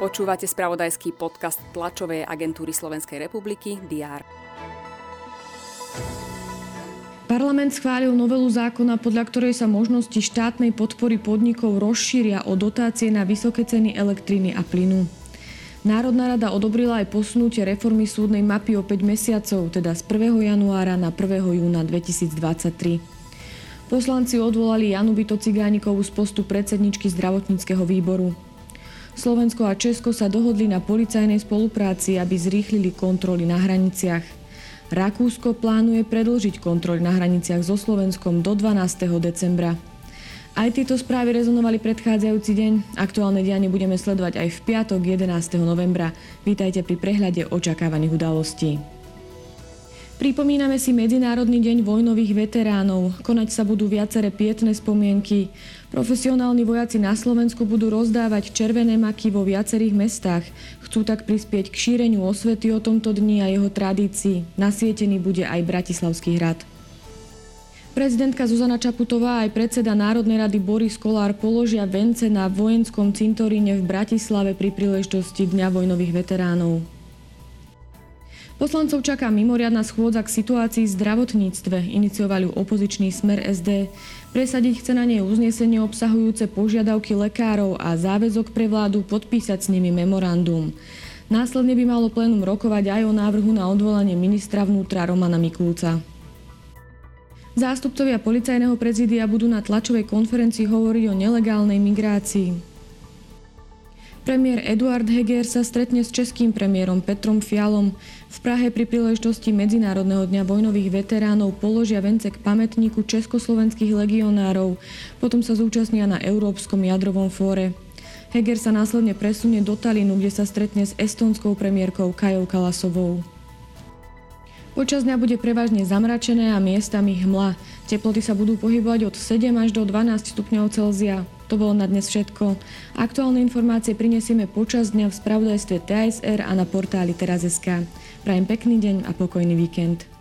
Počúvate spravodajský podcast tlačovej agentúry Slovenskej republiky DR. Parlament schválil novelu zákona, podľa ktorej sa možnosti štátnej podpory podnikov rozšíria o dotácie na vysoké ceny elektriny a plynu. Národná rada odobrila aj posunutie reformy súdnej mapy o 5 mesiacov, teda z 1. januára na 1. júna 2023. Poslanci odvolali Janu Byto Cigánikovú z postu predsedničky zdravotníckého výboru. Slovensko a Česko sa dohodli na policajnej spolupráci, aby zrýchlili kontroly na hraniciach. Rakúsko plánuje predlžiť kontroly na hraniciach so Slovenskom do 12. decembra. Aj tieto správy rezonovali predchádzajúci deň. Aktuálne dianie budeme sledovať aj v piatok 11. novembra. Vítajte pri prehľade očakávaných udalostí. Pripomíname si Medzinárodný deň vojnových veteránov. Konať sa budú viaceré pietné spomienky. Profesionálni vojaci na Slovensku budú rozdávať červené maky vo viacerých mestách. Chcú tak prispieť k šíreniu osvety o tomto dni a jeho tradícii. Nasvietený bude aj Bratislavský hrad. Prezidentka Zuzana Čaputová aj predseda Národnej rady Boris Kolár položia vence na vojenskom cintoríne v Bratislave pri príležitosti Dňa vojnových veteránov. Poslancov čaká mimoriadná schôdza k situácii v zdravotníctve. Iniciovali opozičný smer SD. Presadiť chce na nej uznesenie obsahujúce požiadavky lekárov a záväzok pre vládu podpísať s nimi memorandum. Následne by malo plénum rokovať aj o návrhu na odvolanie ministra vnútra Romana Mikulca. Zástupcovia policajného prezídia budú na tlačovej konferencii hovoriť o nelegálnej migrácii. Premiér Eduard Heger sa stretne s českým premiérom Petrom Fialom. V Prahe pri príležitosti Medzinárodného dňa vojnových veteránov položia vence k pamätníku československých legionárov. Potom sa zúčastnia na Európskom jadrovom fóre. Heger sa následne presunie do Talinu, kde sa stretne s estonskou premiérkou Kajou Kalasovou. Počas dňa bude prevažne zamračené a miestami hmla. Teploty sa budú pohybovať od 7 až do 12 stupňov Celzia. To bolo na dnes všetko. Aktuálne informácie prinesieme počas dňa v spravodajstve TSR a na portáli teraz.sk. Prajem pekný deň a pokojný víkend.